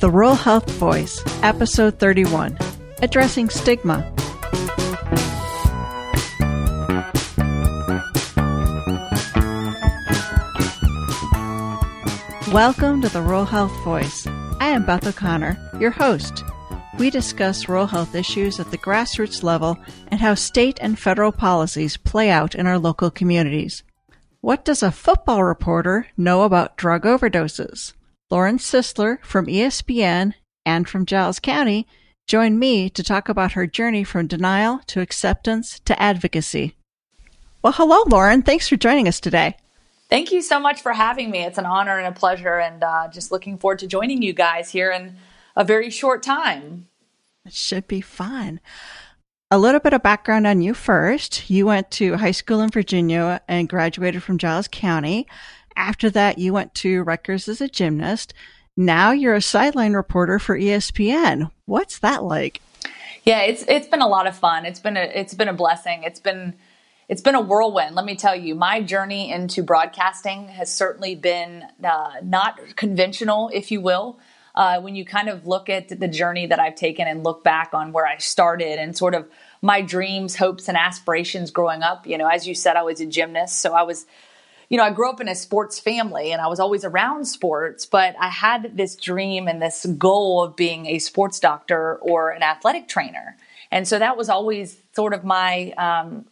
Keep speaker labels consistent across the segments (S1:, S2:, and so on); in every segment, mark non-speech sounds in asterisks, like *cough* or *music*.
S1: The Rural Health Voice, Episode 31 Addressing Stigma. Welcome to the Rural Health Voice. I am Beth O'Connor, your host. We discuss rural health issues at the grassroots level and how state and federal policies play out in our local communities. What does a football reporter know about drug overdoses? Lauren Sisler from ESPN and from Giles County joined me to talk about her journey from denial to acceptance to advocacy. Well, hello, Lauren. Thanks for joining us today.
S2: Thank you so much for having me. It's an honor and a pleasure, and uh, just looking forward to joining you guys here in a very short time.
S1: It should be fun. A little bit of background on you first. You went to high school in Virginia and graduated from Giles County. After that, you went to Rutgers as a gymnast. Now you're a sideline reporter for ESPN. What's that like?
S2: Yeah, it's it's been a lot of fun. It's been a it's been a blessing. It's been it's been a whirlwind. Let me tell you, my journey into broadcasting has certainly been uh, not conventional, if you will. Uh, when you kind of look at the journey that I've taken and look back on where I started and sort of my dreams, hopes, and aspirations growing up, you know, as you said, I was a gymnast, so I was you know, I grew up in a sports family and I was always around sports, but I had this dream and this goal of being a sports doctor or an athletic trainer. And so that was always sort of my, um,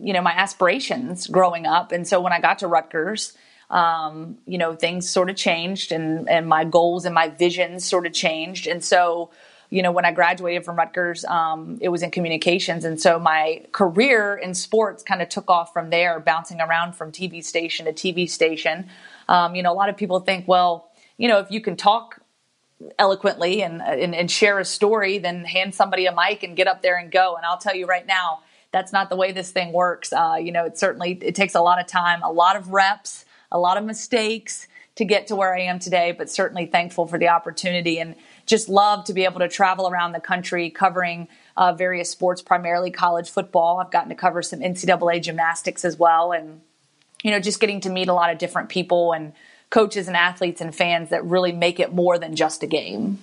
S2: you know, my aspirations growing up. And so when I got to Rutgers, um, you know, things sort of changed and, and my goals and my visions sort of changed. And so, you know, when I graduated from Rutgers, um, it was in communications. And so my career in sports kind of took off from there, bouncing around from TV station to TV station. Um, you know, a lot of people think, well, you know, if you can talk eloquently and, and, and share a story, then hand somebody a mic and get up there and go. And I'll tell you right now, that's not the way this thing works. Uh, you know, it certainly it takes a lot of time, a lot of reps, a lot of mistakes to get to where I am today. But certainly thankful for the opportunity and just love to be able to travel around the country covering uh, various sports, primarily college football. I've gotten to cover some NCAA gymnastics as well, and you know, just getting to meet a lot of different people and coaches and athletes and fans that really make it more than just a game.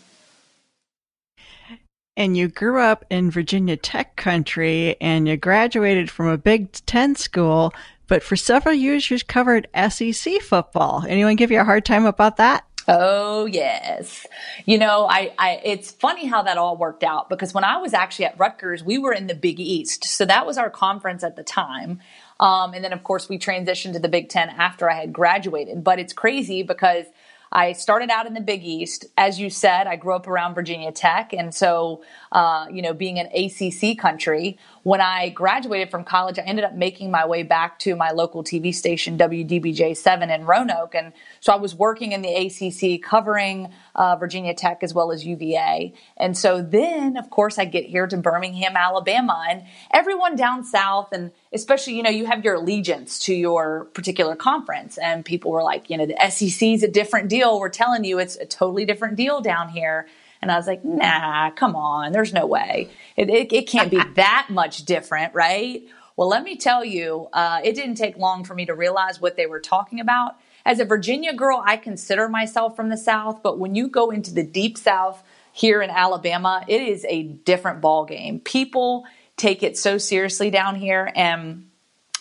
S1: And you grew up in Virginia Tech country and you graduated from a Big Ten school, but for several years you've covered SEC football. Anyone give you a hard time about that?
S2: Oh yes. You know, I, I, it's funny how that all worked out because when I was actually at Rutgers, we were in the Big East. So that was our conference at the time. Um, and then of course we transitioned to the Big Ten after I had graduated. But it's crazy because I started out in the Big East. As you said, I grew up around Virginia Tech. And so, uh, you know, being an ACC country, when I graduated from college, I ended up making my way back to my local TV station, WDBJ 7 in Roanoke. And so I was working in the ACC covering uh, Virginia Tech as well as UVA. And so then, of course, I get here to Birmingham, Alabama, and everyone down south, and especially, you know, you have your allegiance to your particular conference. And people were like, you know, the SEC is a different deal. We're telling you it's a totally different deal down here. And I was like, nah, come on, there's no way. It, it, it can't be *laughs* that much different, right? Well, let me tell you, uh, it didn't take long for me to realize what they were talking about as a Virginia girl, I consider myself from the South, but when you go into the deep South here in Alabama, it is a different ball game. People take it so seriously down here and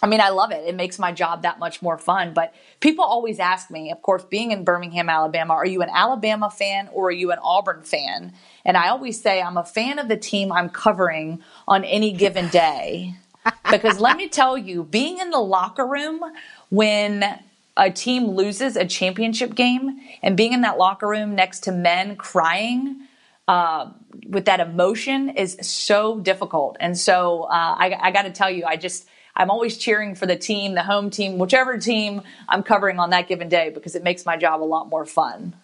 S2: I mean, I love it. It makes my job that much more fun. But people always ask me, of course, being in Birmingham, Alabama, are you an Alabama fan or are you an Auburn fan? And I always say I'm a fan of the team I'm covering on any given day. *laughs* because let me tell you, being in the locker room when a team loses a championship game and being in that locker room next to men crying uh, with that emotion is so difficult. And so uh, I, I got to tell you, I just I'm always cheering for the team, the home team, whichever team I'm covering on that given day because it makes my job a lot more fun.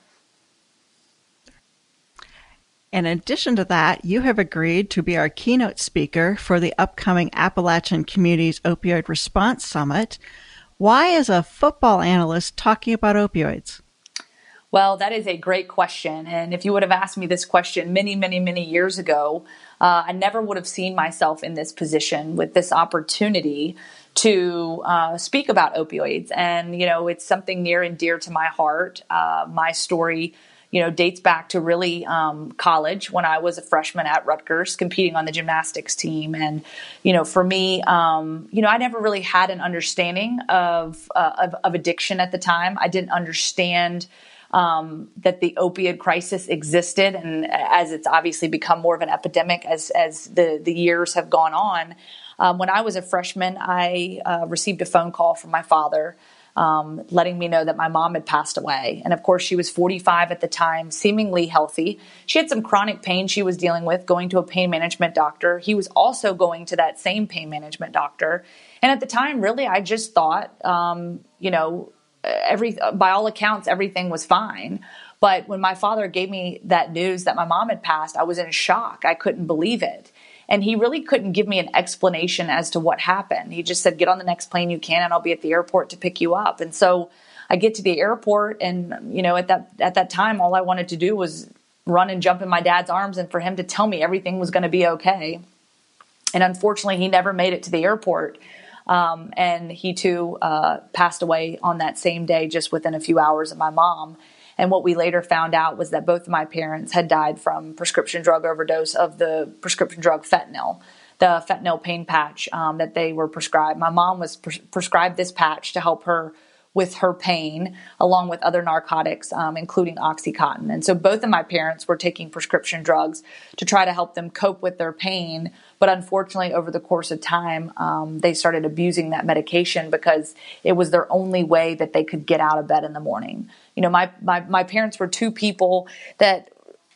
S1: In addition to that, you have agreed to be our keynote speaker for the upcoming Appalachian Communities Opioid Response Summit. Why is a football analyst talking about opioids?
S2: Well, that is a great question. And if you would have asked me this question many, many, many years ago, uh, I never would have seen myself in this position with this opportunity to uh, speak about opioids. And, you know, it's something near and dear to my heart. Uh, my story, you know, dates back to really um, college when I was a freshman at Rutgers competing on the gymnastics team. And, you know, for me, um, you know, I never really had an understanding of, uh, of, of, addiction at the time. I didn't understand um, that the opioid crisis existed. And as it's obviously become more of an epidemic as, as the, the years have gone on, um, when I was a freshman, I uh, received a phone call from my father um, letting me know that my mom had passed away. And of course, she was 45 at the time, seemingly healthy. She had some chronic pain she was dealing with, going to a pain management doctor. He was also going to that same pain management doctor. And at the time, really, I just thought, um, you know, every by all accounts, everything was fine. But when my father gave me that news that my mom had passed, I was in shock. I couldn't believe it. And he really couldn't give me an explanation as to what happened. He just said, Get on the next plane you can, and I'll be at the airport to pick you up. And so I get to the airport, and you know, at that at that time, all I wanted to do was run and jump in my dad's arms, and for him to tell me everything was going to be okay. And unfortunately, he never made it to the airport. Um, and he too uh, passed away on that same day, just within a few hours of my mom. And what we later found out was that both of my parents had died from prescription drug overdose of the prescription drug fentanyl, the fentanyl pain patch um, that they were prescribed. My mom was pre- prescribed this patch to help her with her pain, along with other narcotics, um, including Oxycontin. And so both of my parents were taking prescription drugs to try to help them cope with their pain. But unfortunately, over the course of time, um, they started abusing that medication because it was their only way that they could get out of bed in the morning. You know, my, my, my parents were two people that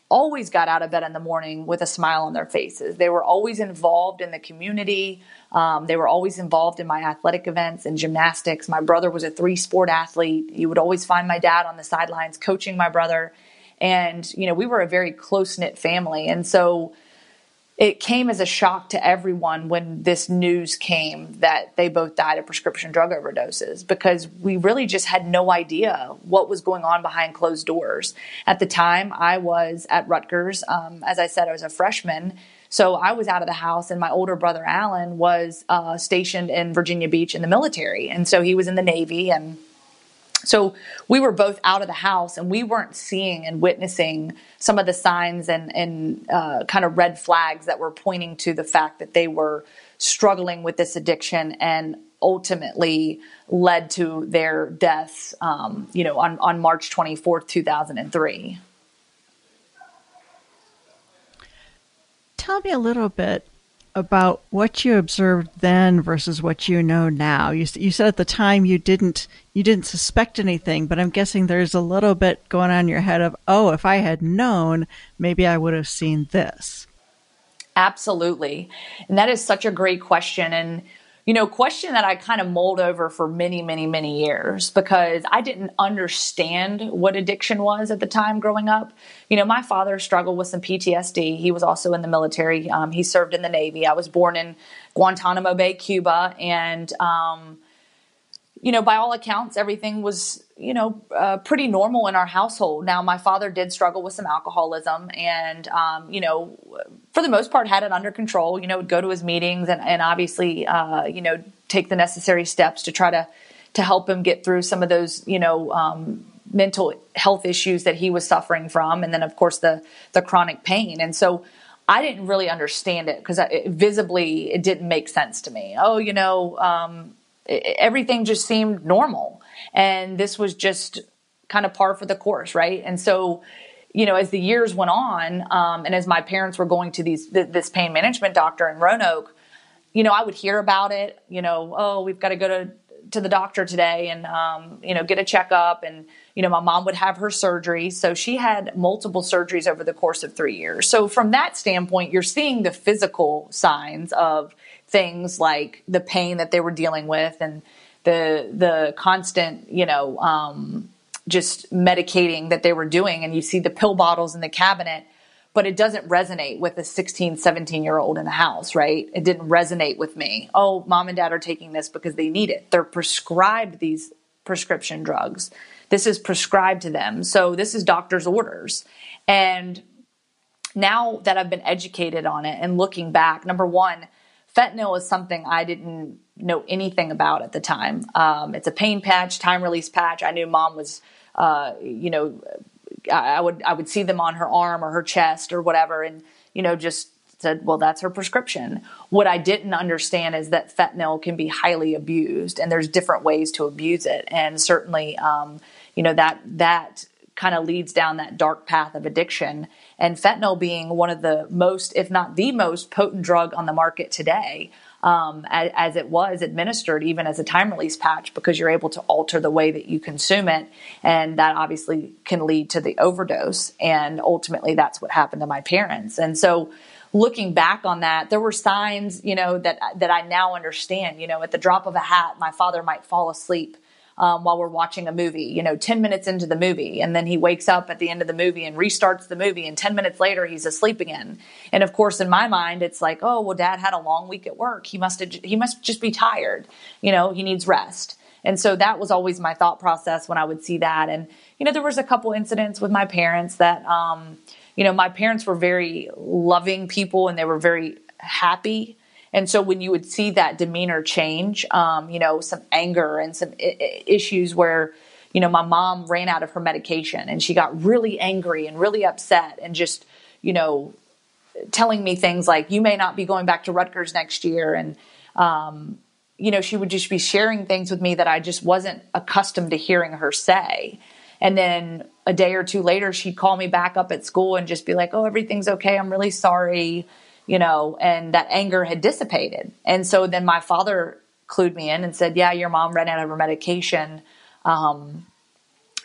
S2: always got out of bed in the morning with a smile on their faces. They were always involved in the community. Um, they were always involved in my athletic events and gymnastics. My brother was a three sport athlete. You would always find my dad on the sidelines coaching my brother. And, you know, we were a very close knit family. And so, it came as a shock to everyone when this news came that they both died of prescription drug overdoses because we really just had no idea what was going on behind closed doors. At the time, I was at Rutgers. Um, as I said, I was a freshman. So I was out of the house, and my older brother, Alan, was uh, stationed in Virginia Beach in the military. And so he was in the Navy and so we were both out of the house and we weren't seeing and witnessing some of the signs and, and uh, kind of red flags that were pointing to the fact that they were struggling with this addiction and ultimately led to their deaths, um, you know, on, on March 24th, 2003.
S1: Tell me a little bit about what you observed then versus what you know now. You, you said at the time you didn't you didn't suspect anything, but I'm guessing there's a little bit going on in your head of, oh, if I had known, maybe I would have seen this.
S2: Absolutely, and that is such a great question, and you know, question that I kind of mulled over for many, many, many years because I didn't understand what addiction was at the time growing up. You know, my father struggled with some PTSD. He was also in the military. Um, he served in the Navy. I was born in Guantanamo Bay, Cuba, and um, you know, by all accounts, everything was, you know, uh, pretty normal in our household. Now, my father did struggle with some alcoholism and, um, you know, for the most part had it under control, you know, would go to his meetings and, and obviously, uh, you know, take the necessary steps to try to, to help him get through some of those, you know, um, mental health issues that he was suffering from. And then, of course, the, the chronic pain. And so, I didn't really understand it because visibly it didn't make sense to me. Oh, you know, um, everything just seemed normal. And this was just kind of par for the course, right? And so, you know, as the years went on, um, and as my parents were going to these th- this pain management doctor in Roanoke, you know, I would hear about it. You know, oh, we've got to go to to the doctor today, and um, you know, get a checkup. And you know, my mom would have her surgery, so she had multiple surgeries over the course of three years. So from that standpoint, you're seeing the physical signs of things like the pain that they were dealing with and the the constant, you know, um, just medicating that they were doing. And you see the pill bottles in the cabinet, but it doesn't resonate with a 16, 17 year old in the house, right? It didn't resonate with me. Oh, mom and dad are taking this because they need it. They're prescribed these prescription drugs. This is prescribed to them. So this is doctor's orders. And now that I've been educated on it and looking back, number one, fentanyl is something I didn't know anything about at the time. Um, it's a pain patch, time release patch. I knew mom was, uh, you know, I would I would see them on her arm or her chest or whatever, and you know just said, well, that's her prescription. What I didn't understand is that fentanyl can be highly abused, and there's different ways to abuse it, and certainly, um, you know that that kind of leads down that dark path of addiction. And fentanyl being one of the most, if not the most potent drug on the market today, um, as, as, it was administered, even as a time release patch, because you're able to alter the way that you consume it. And that obviously can lead to the overdose. And ultimately, that's what happened to my parents. And so, looking back on that, there were signs, you know, that, that I now understand. You know, at the drop of a hat, my father might fall asleep um, while we're watching a movie, you know, 10 minutes into the movie. And then he wakes up at the end of the movie and restarts the movie. And 10 minutes later, he's asleep again. And of course, in my mind, it's like, oh, well, dad had a long week at work. He must, he must just be tired. You know, he needs rest. And so that was always my thought process when I would see that. And, you know, there was a couple incidents with my parents that, um, you know, my parents were very loving people and they were very happy and so when you would see that demeanor change, um, you know, some anger and some I- issues where, you know, my mom ran out of her medication and she got really angry and really upset and just, you know, telling me things like, you may not be going back to Rutgers next year. And, um, you know, she would just be sharing things with me that I just wasn't accustomed to hearing her say. And then a day or two later, she'd call me back up at school and just be like, oh, everything's okay. I'm really sorry you know, and that anger had dissipated. And so then my father clued me in and said, Yeah, your mom ran out of her medication. Um,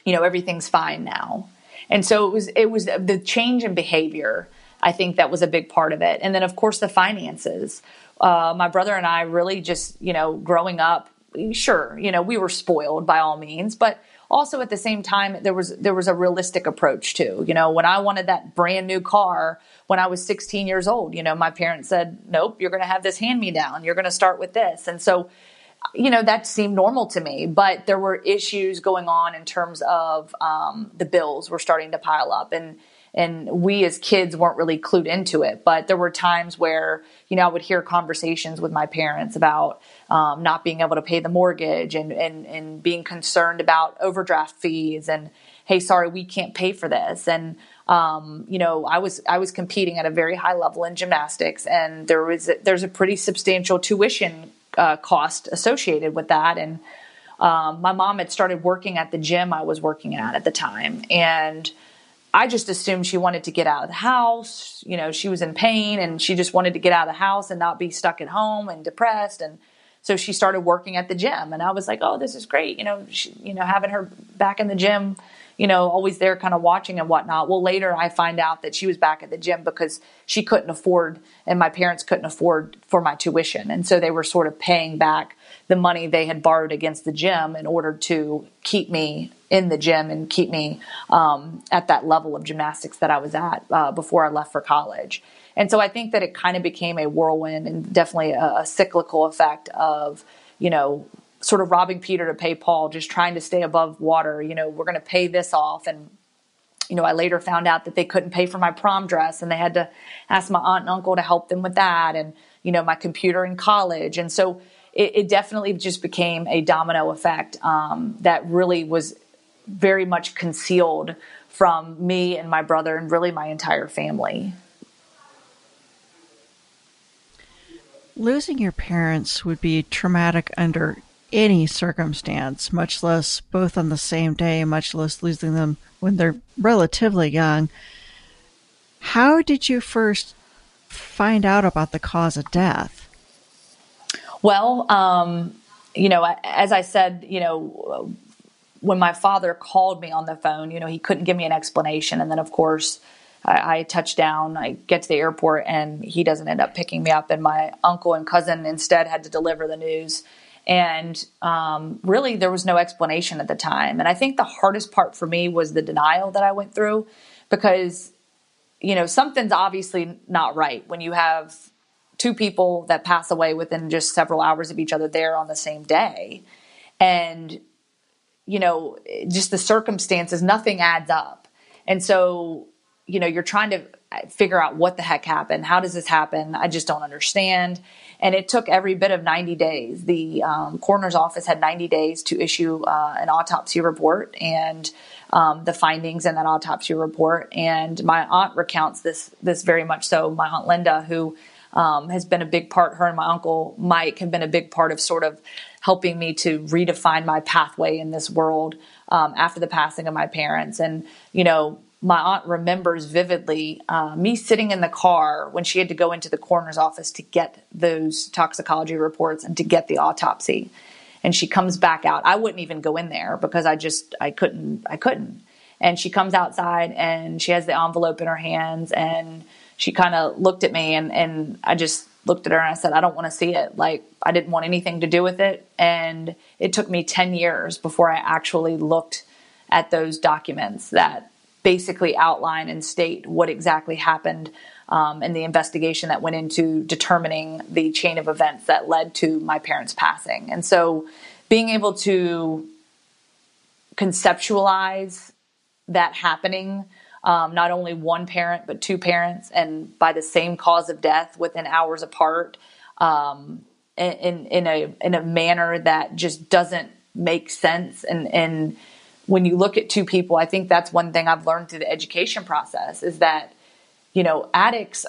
S2: you know, everything's fine now. And so it was it was the change in behavior. I think that was a big part of it. And then of course the finances. Uh, my brother and I really just, you know, growing up, sure, you know, we were spoiled by all means, but also at the same time there was there was a realistic approach too. You know, when I wanted that brand new car, when I was 16 years old. You know, my parents said, nope, you're going to have this hand me down. You're going to start with this. And so, you know, that seemed normal to me, but there were issues going on in terms of um, the bills were starting to pile up. And, and we as kids weren't really clued into it. But there were times where, you know, I would hear conversations with my parents about um, not being able to pay the mortgage and, and, and being concerned about overdraft fees and, hey, sorry, we can't pay for this. And um, you know, I was I was competing at a very high level in gymnastics, and there was a, there's a pretty substantial tuition uh, cost associated with that. And um, my mom had started working at the gym I was working at at the time, and I just assumed she wanted to get out of the house. You know, she was in pain, and she just wanted to get out of the house and not be stuck at home and depressed. And so she started working at the gym, and I was like, "Oh, this is great!" You know, she, you know, having her back in the gym you know, always there kind of watching and whatnot. Well, later I find out that she was back at the gym because she couldn't afford, and my parents couldn't afford for my tuition. And so they were sort of paying back the money they had borrowed against the gym in order to keep me in the gym and keep me um, at that level of gymnastics that I was at uh, before I left for college. And so I think that it kind of became a whirlwind and definitely a, a cyclical effect of, you know, sort of robbing Peter to pay Paul, just trying to stay above water. You know, we're going to pay this off. And, you know, I later found out that they couldn't pay for my prom dress and they had to ask my aunt and uncle to help them with that. And, you know, my computer in college. And so it, it definitely just became a domino effect um, that really was very much concealed from me and my brother and really my entire family.
S1: Losing your parents would be traumatic under any circumstance, much less both on the same day, much less losing them when they're relatively young. How did you first find out about the cause of death?
S2: Well, um, you know, as I said, you know, when my father called me on the phone, you know, he couldn't give me an explanation. And then, of course, I, I touch down, I get to the airport, and he doesn't end up picking me up. And my uncle and cousin instead had to deliver the news. And um, really, there was no explanation at the time. And I think the hardest part for me was the denial that I went through because, you know, something's obviously not right when you have two people that pass away within just several hours of each other there on the same day. And, you know, just the circumstances, nothing adds up. And so, you know, you're trying to figure out what the heck happened. How does this happen? I just don't understand. And it took every bit of 90 days. The um, coroner's office had 90 days to issue uh, an autopsy report. And um, the findings in that autopsy report. And my aunt recounts this this very much so. My aunt Linda, who um, has been a big part, her and my uncle Mike have been a big part of sort of helping me to redefine my pathway in this world um, after the passing of my parents. And you know, my aunt remembers vividly uh, me sitting in the car when she had to go into the coroner's office to get those toxicology reports and to get the autopsy and she comes back out. I wouldn't even go in there because I just I couldn't I couldn't. And she comes outside and she has the envelope in her hands and she kind of looked at me and and I just looked at her and I said I don't want to see it. Like I didn't want anything to do with it and it took me 10 years before I actually looked at those documents that basically outline and state what exactly happened um, and the investigation that went into determining the chain of events that led to my parents' passing. And so being able to conceptualize that happening, um, not only one parent, but two parents, and by the same cause of death within hours apart. Um, in in a in a manner that just doesn't make sense and and when you look at two people i think that's one thing i've learned through the education process is that you know, addicts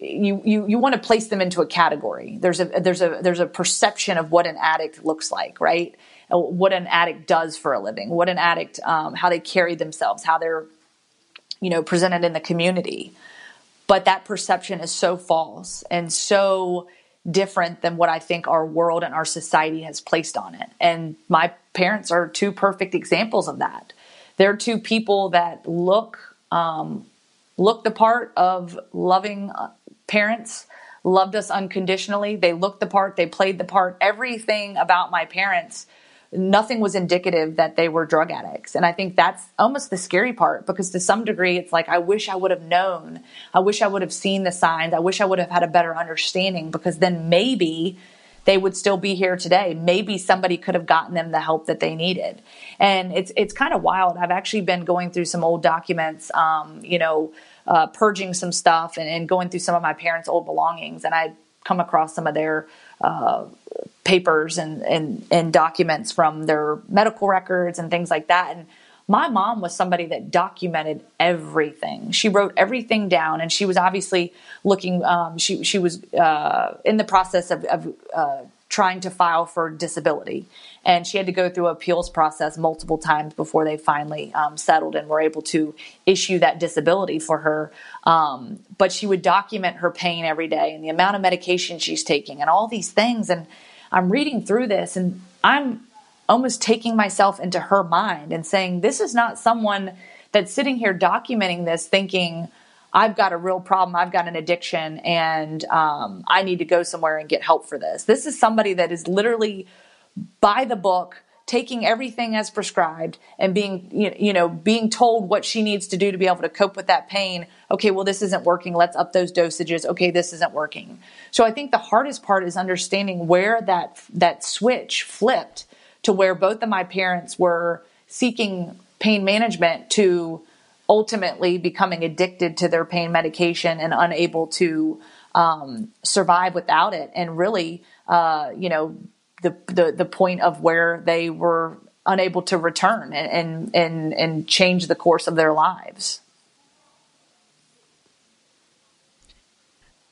S2: you you you want to place them into a category. There's a there's a there's a perception of what an addict looks like, right? What an addict does for a living, what an addict, um, how they carry themselves, how they're, you know, presented in the community. But that perception is so false and so different than what I think our world and our society has placed on it. And my parents are two perfect examples of that. They're two people that look um, looked the part of loving uh, parents, loved us unconditionally. They looked the part, they played the part. Everything about my parents, nothing was indicative that they were drug addicts. And I think that's almost the scary part because to some degree, it's like, I wish I would have known. I wish I would have seen the signs. I wish I would have had a better understanding because then maybe they would still be here today. Maybe somebody could have gotten them the help that they needed. And it's it's kind of wild. I've actually been going through some old documents, um, you know, uh, purging some stuff and, and, going through some of my parents' old belongings, and I come across some of their uh, papers and, and and documents from their medical records and things like that. And my mom was somebody that documented everything. She wrote everything down, and she was obviously looking. Um, she she was uh, in the process of, of uh, trying to file for disability, and she had to go through appeals process multiple times before they finally um, settled and were able to issue that disability for her. Um, but she would document her pain every day and the amount of medication she's taking and all these things. And I'm reading through this, and I'm almost taking myself into her mind and saying, this is not someone that's sitting here documenting this thinking, I've got a real problem, I've got an addiction, and um, I need to go somewhere and get help for this. This is somebody that is literally by the book taking everything as prescribed and being you know being told what she needs to do to be able to cope with that pain. Okay well this isn't working. Let's up those dosages. Okay this isn't working. So i think the hardest part is understanding where that that switch flipped to where both of my parents were seeking pain management to ultimately becoming addicted to their pain medication and unable to um, survive without it. And really, uh, you know, the, the, the point of where they were unable to return and, and, and change the course of their lives.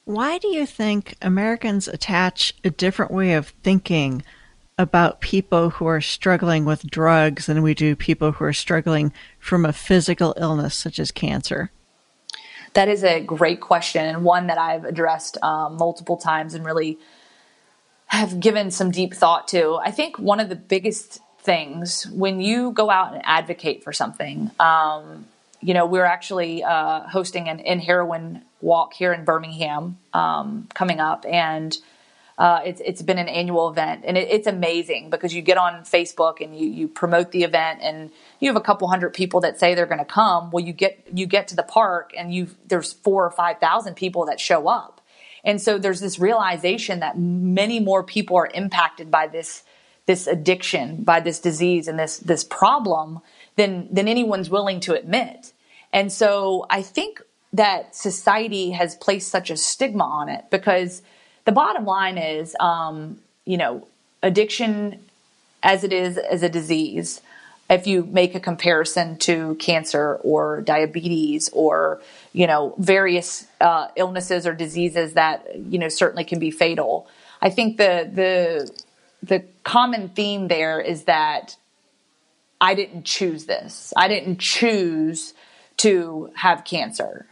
S1: Why do you think Americans attach a different way of thinking about people who are struggling with drugs than we do people who are struggling from a physical illness such as cancer?
S2: That is a great question and one that I've addressed um, multiple times and really have given some deep thought to. I think one of the biggest things when you go out and advocate for something, um, you know, we're actually uh, hosting an End Heroin walk here in Birmingham um, coming up, and uh, it's it's been an annual event, and it, it's amazing because you get on Facebook and you you promote the event, and you have a couple hundred people that say they're going to come. Well, you get you get to the park, and you there's four or five thousand people that show up, and so there's this realization that many more people are impacted by this this addiction, by this disease, and this this problem than than anyone's willing to admit. And so I think that society has placed such a stigma on it because the bottom line is, um, you know, addiction as it is as a disease. If you make a comparison to cancer or diabetes or you know various uh, illnesses or diseases that you know certainly can be fatal i think the the the common theme there is that i didn't choose this. I didn't choose to have cancer.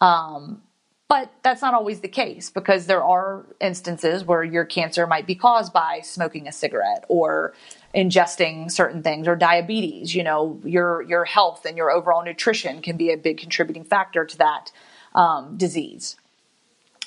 S2: Um, but that's not always the case because there are instances where your cancer might be caused by smoking a cigarette or ingesting certain things or diabetes. You know, your your health and your overall nutrition can be a big contributing factor to that um, disease.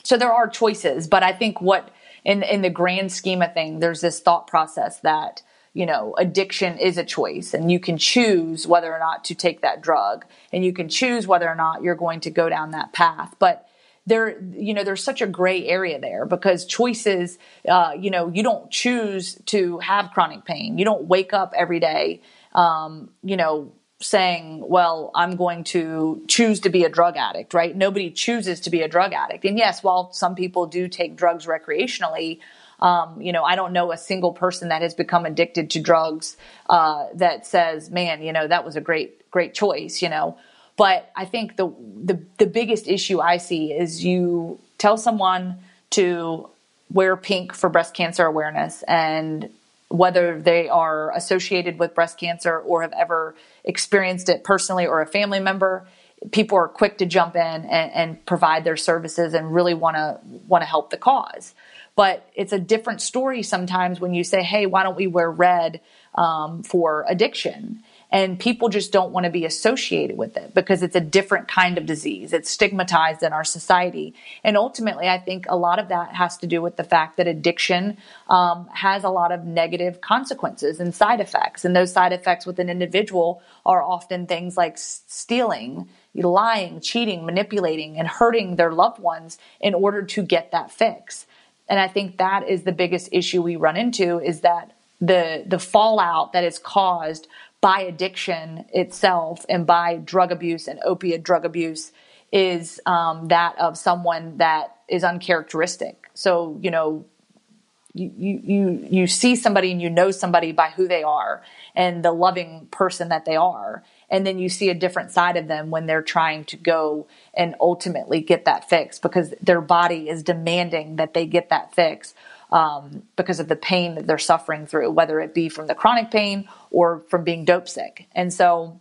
S2: So there are choices, but I think what in in the grand scheme of things, there's this thought process that you know addiction is a choice and you can choose whether or not to take that drug and you can choose whether or not you're going to go down that path but there you know there's such a gray area there because choices uh, you know you don't choose to have chronic pain. You don't wake up every day um, you know saying well i'm going to choose to be a drug addict right? Nobody chooses to be a drug addict. And yes while some people do take drugs recreationally um, you know, I don't know a single person that has become addicted to drugs uh, that says, "Man, you know, that was a great, great choice." You know, but I think the, the the biggest issue I see is you tell someone to wear pink for breast cancer awareness and whether they are associated with breast cancer or have ever experienced it personally or a family member people are quick to jump in and, and provide their services and really want to want to help the cause. But it's a different story sometimes when you say hey why don't we wear red um, for addiction and people just don't want to be associated with it because it's a different kind of disease. It's stigmatized in our society. And ultimately, I think a lot of that has to do with the fact that addiction um, has a lot of negative consequences and side effects. And those side effects with an individual are often things like stealing, lying, cheating, manipulating, and hurting their loved ones in order to get that fix. And I think that is the biggest issue we run into is that the the fallout that is caused by addiction itself and by drug abuse and opiate drug abuse is um, that of someone that is uncharacteristic. So, you know, you, you, you see somebody and you know somebody by who they are and the loving person that they are. And then you see a different side of them when they're trying to go and ultimately get that fix because their body is demanding that they get that fix um, because of the pain that they're suffering through, whether it be from the chronic pain or from being dope sick. And so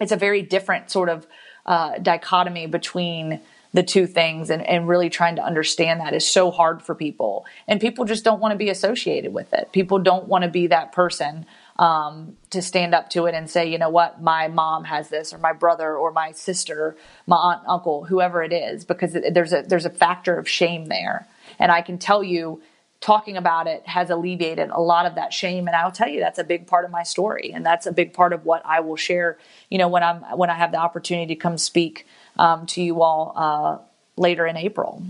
S2: it's a very different sort of uh, dichotomy between the two things and, and really trying to understand that is so hard for people. And people just don't want to be associated with it. People don't want to be that person um, to stand up to it and say, you know what, my mom has this, or my brother, or my sister, my aunt, uncle, whoever it is, because there's a there's a factor of shame there. And I can tell you talking about it has alleviated a lot of that shame. And i'll tell you that's a big part of my story. And that's a big part of what i will share you know when i'm when i have the opportunity to come speak um, to you all uh, later in april.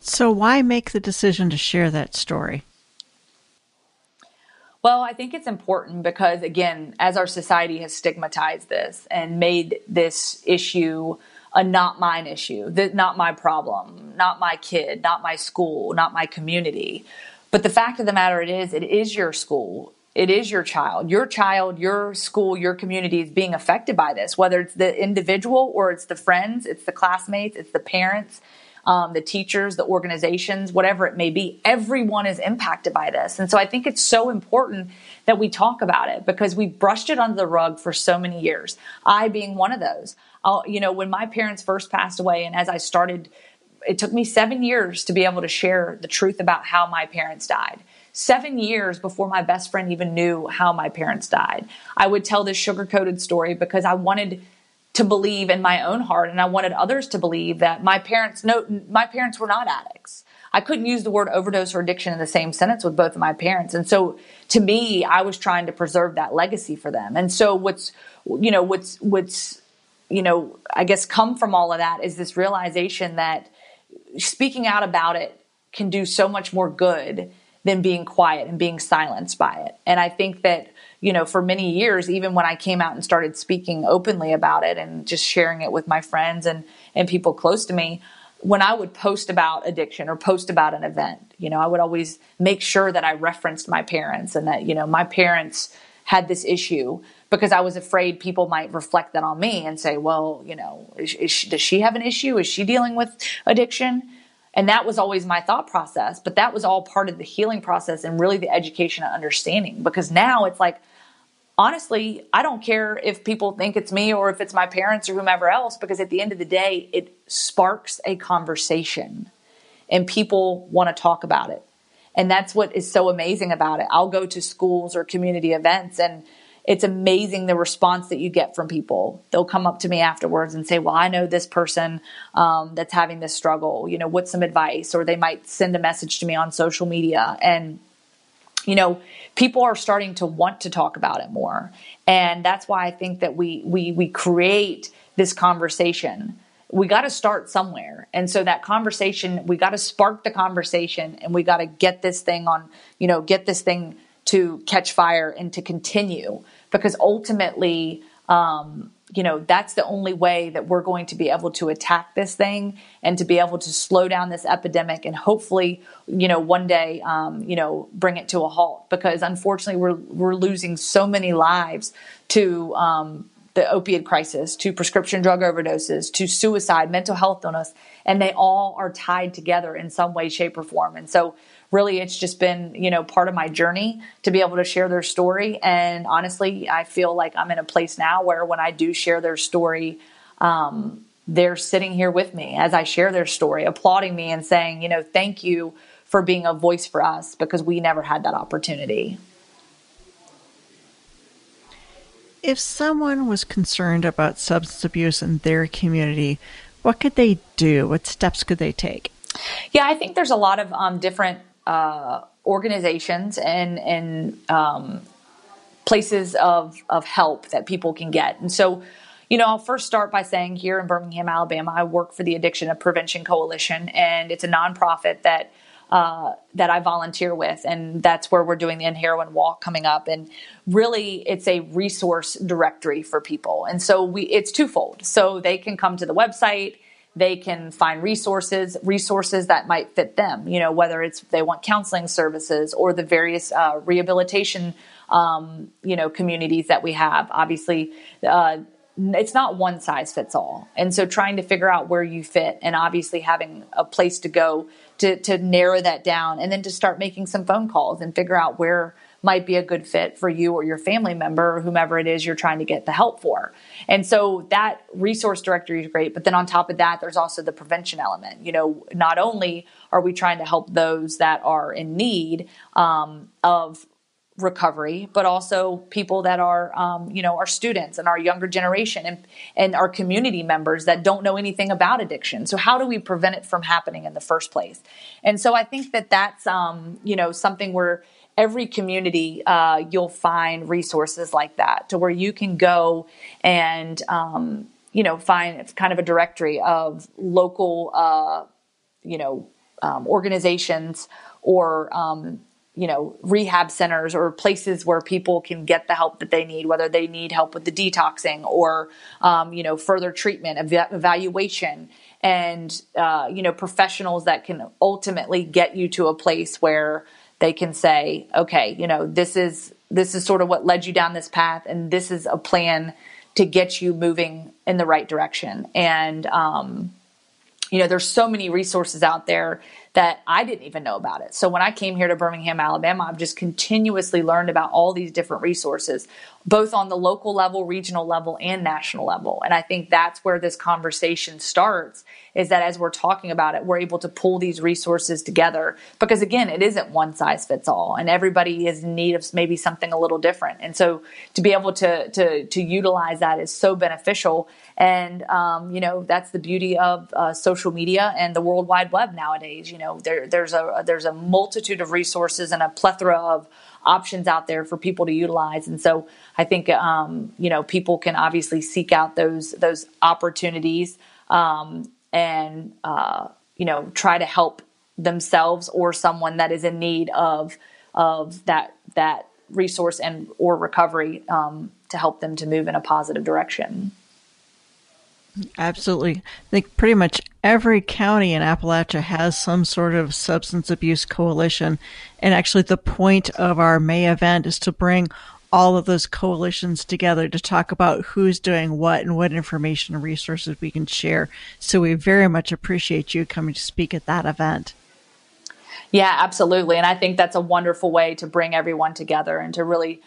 S1: So why make the decision to share that story?
S2: Well, I think it's important because, again, as our society has stigmatized this and made this issue a not mine issue, that not my problem, not my kid, not my school, not my community. But the fact of the matter it is, it is your school. It is your child. Your child, your school, your community is being affected by this, whether it's the individual or it's the friends, it's the classmates, it's the parents, um, the teachers, the organizations, whatever it may be. Everyone is impacted by this. And so I think it's so important that we talk about it because we brushed it under the rug for so many years. I being one of those. I'll, you know, when my parents first passed away, and as I started, it took me seven years to be able to share the truth about how my parents died. Seven years before my best friend even knew how my parents died. I would tell this sugar coated story because I wanted to believe in my own heart and I wanted others to believe that my parents no my parents were not addicts. I couldn't use the word overdose or addiction in the same sentence with both of my parents. And so to me, I was trying to preserve that legacy for them. And so what's you know, what's what's you know, I guess come from all of that is this realization that speaking out about it can do so much more good than being quiet and being silenced by it. And I think that, you know, for many years, even when I came out and started speaking openly about it and just sharing it with my friends and, and people close to me, when I would post about addiction or post about an event, you know, I would always make sure that I referenced my parents and that, you know, my parents had this issue because I was afraid people might reflect that on me and say, well, you know, is, is she, does she have an issue? Is she dealing with addiction? And that was always my thought process. But that was all part of the healing process and really the education and understanding because now it's like, honestly, I don't care if people think it's me or if it's my parents or whomever else, because at the end of the day, it sparks a conversation and people want to talk about it. And that's what is so amazing about it. I'll go to schools or community events and it's amazing the response that you get from people. They'll come up to me afterwards and say, Well, I know this person um, that's having this struggle. You know, what's some advice? Or they might send a message to me on social media. And you know, people are starting to want to talk about it more. And that's why I think that we we we create this conversation. We got to start somewhere. And so that conversation, we got to spark the conversation and we got to get this thing on, you know, get this thing to catch fire and to continue because ultimately um, you know, that's the only way that we're going to be able to attack this thing and to be able to slow down this epidemic and hopefully, you know, one day, um, you know, bring it to a halt. Because unfortunately, we're we're losing so many lives to um, the opiate crisis, to prescription drug overdoses, to suicide, mental health illness, and they all are tied together in some way, shape, or form. And so really it's just been you know part of my journey to be able to share their story. And honestly i feel like i'm in a place now where when i do share their story um, they're sitting here with me as i share their story applauding me and saying you know thank you for being a voice for us because we never had that opportunity.
S1: If someone was concerned about substance abuse in their community what could they do? What steps could they take?
S2: Yeah, I think there's a lot of um, different uh, organizations and and um, places of of help that people can get. And so, you know, I'll first start by saying here in Birmingham, Alabama, I work for the Addiction Prevention Coalition, and it's a nonprofit that. Uh, that I volunteer with, and that's where we're doing the End Heroin Walk coming up. And really, it's a resource directory for people, and so we it's twofold. So they can come to the website, they can find resources, resources that might fit them, you know, whether it's they want counseling services or the various uh, rehabilitation, um, you know, communities that we have. Obviously, uh, it's not one size fits all. And so trying to figure out where you fit and obviously having a place to go to, to narrow that down and then to start making some phone calls and figure out where might be a good fit for you or your family member or whomever it is you're trying to get the help for. And so that resource directory is great. But then on top of that, there's also the prevention element. You know, not only are we trying to help those that are in need um, of recovery, but also people that are, um, you know, our students and our younger generation and, and our community members that don't know anything about addiction. So how do we prevent it from happening in the first place? And so I think that that's, um, you know, something where every community uh, you'll find resources like that to where you can go and um, you know find kind of a directory of local uh, you know um, organizations or um, you know rehab centers or places where people can get the help that they need whether they need help with the detoxing or um, you know further treatment ev- evaluation. And uh, you know professionals that can ultimately get you to a place where they can say, okay, you know, this is this is sort of what led you down this path, and this is a plan to get you moving in the right direction. And um, you know, there's so many resources out there that I didn't even know about it. So when I came here to Birmingham, Alabama, I've just continuously learned about all these different resources, both on the local level, regional level, and national level. And I think that's where this conversation starts is that as we're talking about it, we're able to pull these resources together because again, it isn't one size fits all and everybody is in need of maybe something a little different. And so to be able to, to, to utilize that is so beneficial. And, um, you know, that's the beauty of uh, social media and the World Wide Web nowadays. You know, there, there's a, there's a multitude of resources and a plethora of options out there for people to utilize. And so I think, um, you know, people can obviously seek out those, those opportunities. Um, and uh, you know try to help themselves or someone that is in need of of that that resource and or recovery um, to help them to move in a positive direction.
S1: Absolutely. I think pretty much every county in Appalachia has some sort of substance abuse coalition. And actually, the point of our May event is to bring all of those coalitions together to talk about who's doing what and what information and resources we can share. So we very much appreciate you coming to speak at that event.
S2: Yeah, absolutely. And I think that's a wonderful way to bring everyone together and to really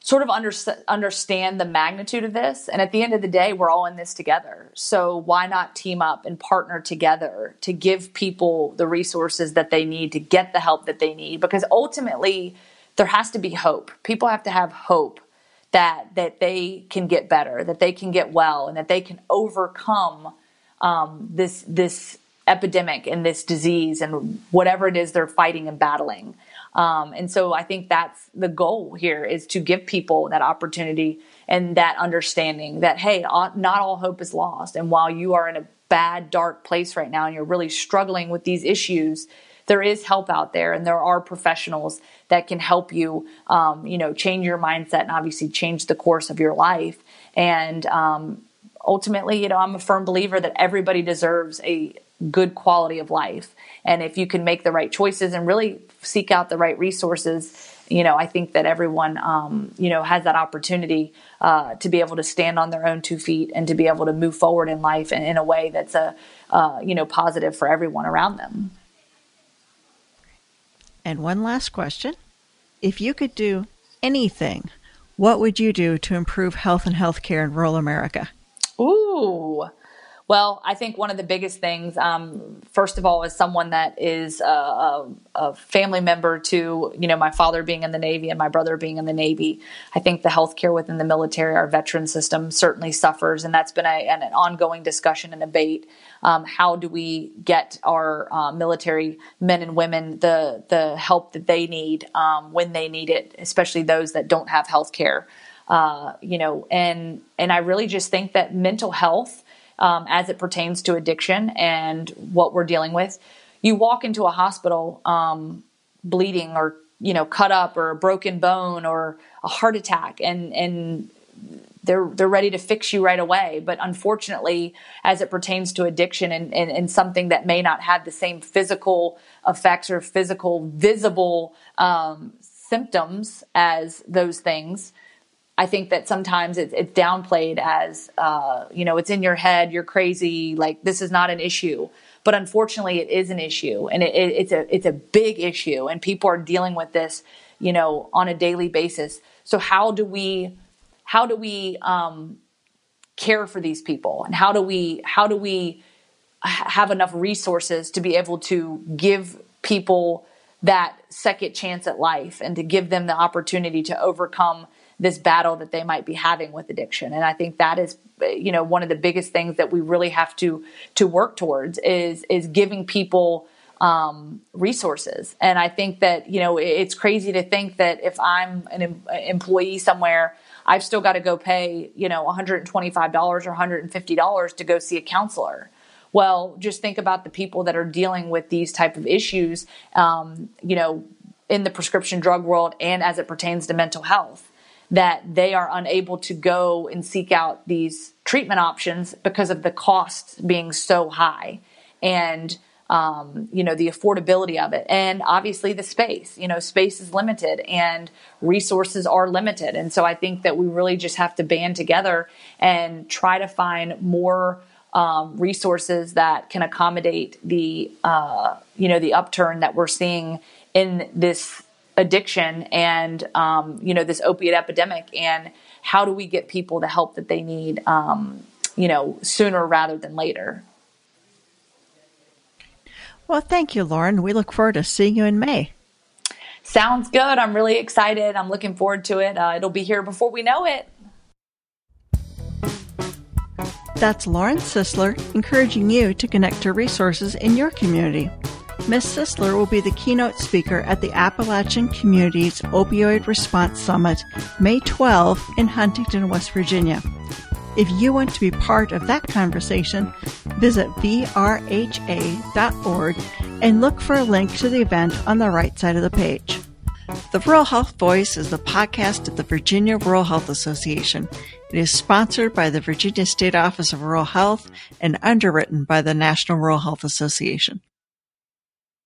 S2: sort of under, understand the magnitude of this. And at the end of the day, we're all in this together. So why not team up and partner together to give people the resources that they need to get the help that they need? Because ultimately, there has to be hope. People have to have hope that that they can get better, that they can get well, and that they can overcome um, this this epidemic and this disease and whatever it is they're fighting and battling. Um, and so I think that's the goal here is to give people that opportunity and that understanding that hey, not all hope is lost. And while you are in a bad, dark place right now and you're really struggling with these issues, there is help out there and there are professionals that can help you, um, you know, change your mindset and obviously change the course of your life. And um, ultimately, you know, I'm a firm believer that everybody deserves a good quality of life. And if you can make the right choices and really seek out the right resources, you know, I think that everyone, um, you know, has that opportunity uh, to be able to stand on their own two feet and to be able to move forward in life in, in a way that's a, uh, you know, positive for everyone around them.
S1: And one last question. If you could do anything, what would you do to improve health and healthcare in rural America?
S2: Ooh, well, I think one of the biggest things, um, first of all, is someone that is a, a, a, family member to, you know, my father being in the Navy and my brother being in the Navy. I think the healthcare within the military, our veteran system, certainly suffers, and that's been a, an, an ongoing discussion and debate. Um, how do we get our uh, military men and women the the help that they need um, when they need it, especially those that don't have health care? Uh, you know, and and I really just think that mental health um, as it pertains to addiction and what we're dealing with. You walk into a hospital um, bleeding or you know cut up or a broken bone or a heart attack, and and they're they're ready to fix you right away. But unfortunately, as it pertains to addiction and, and, and something that may not have the same physical effects or physical visible um, symptoms as those things, I think that sometimes it's, it's downplayed as, uh, you know, it's in your head, you're crazy, like this is not an issue. But unfortunately, it is an issue, and it, it, it's a it's a big issue, and people are dealing with this, you know, on a daily basis. So how do we how do we um, care for these people, and how do we how do we have enough resources to be able to give people that second chance at life and to give them the opportunity to overcome this battle that they might be having with addiction. And I think that is, you know, one of the biggest things that we really have to to work towards is is giving people um, resources. And I think that you know it's crazy to think that if I'm an em- employee somewhere, I've still got to go pay you know 125 dollars or 150 dollars to go see a counselor. Well, just think about the people that are dealing with these type of issues, um, you know, in the prescription drug world and as it pertains to mental health that they are unable to go and seek out these treatment options because of the costs being so high and um, you know the affordability of it. And obviously the space you know space is limited and resources are limited. And so i think that we really just have to band together and try to find more um, resources that can accommodate the uh, you know the upturn that we're seeing in this addiction and um, you know this opiate epidemic and how do we get people the help that they need um, you know sooner rather than later?
S1: Well thank you lauren. We look forward to seeing you in may.
S2: Sounds good. I'm really excited. I'm looking forward to it. Uh, it'll be here before we know it.
S1: That's Lauren Sisler encouraging you to connect to resources in your community. Ms. Sisler will be the keynote speaker at the Appalachian Communities Opioid Response Summit, May 12 in Huntington, West Virginia. If you want to be part of that conversation, visit vrha.org and look for a link to the event on the right side of the page. The Rural Health Voice is the podcast of the Virginia Rural Health Association. It is sponsored by the Virginia State Office of Rural Health and underwritten by the National Rural Health Association.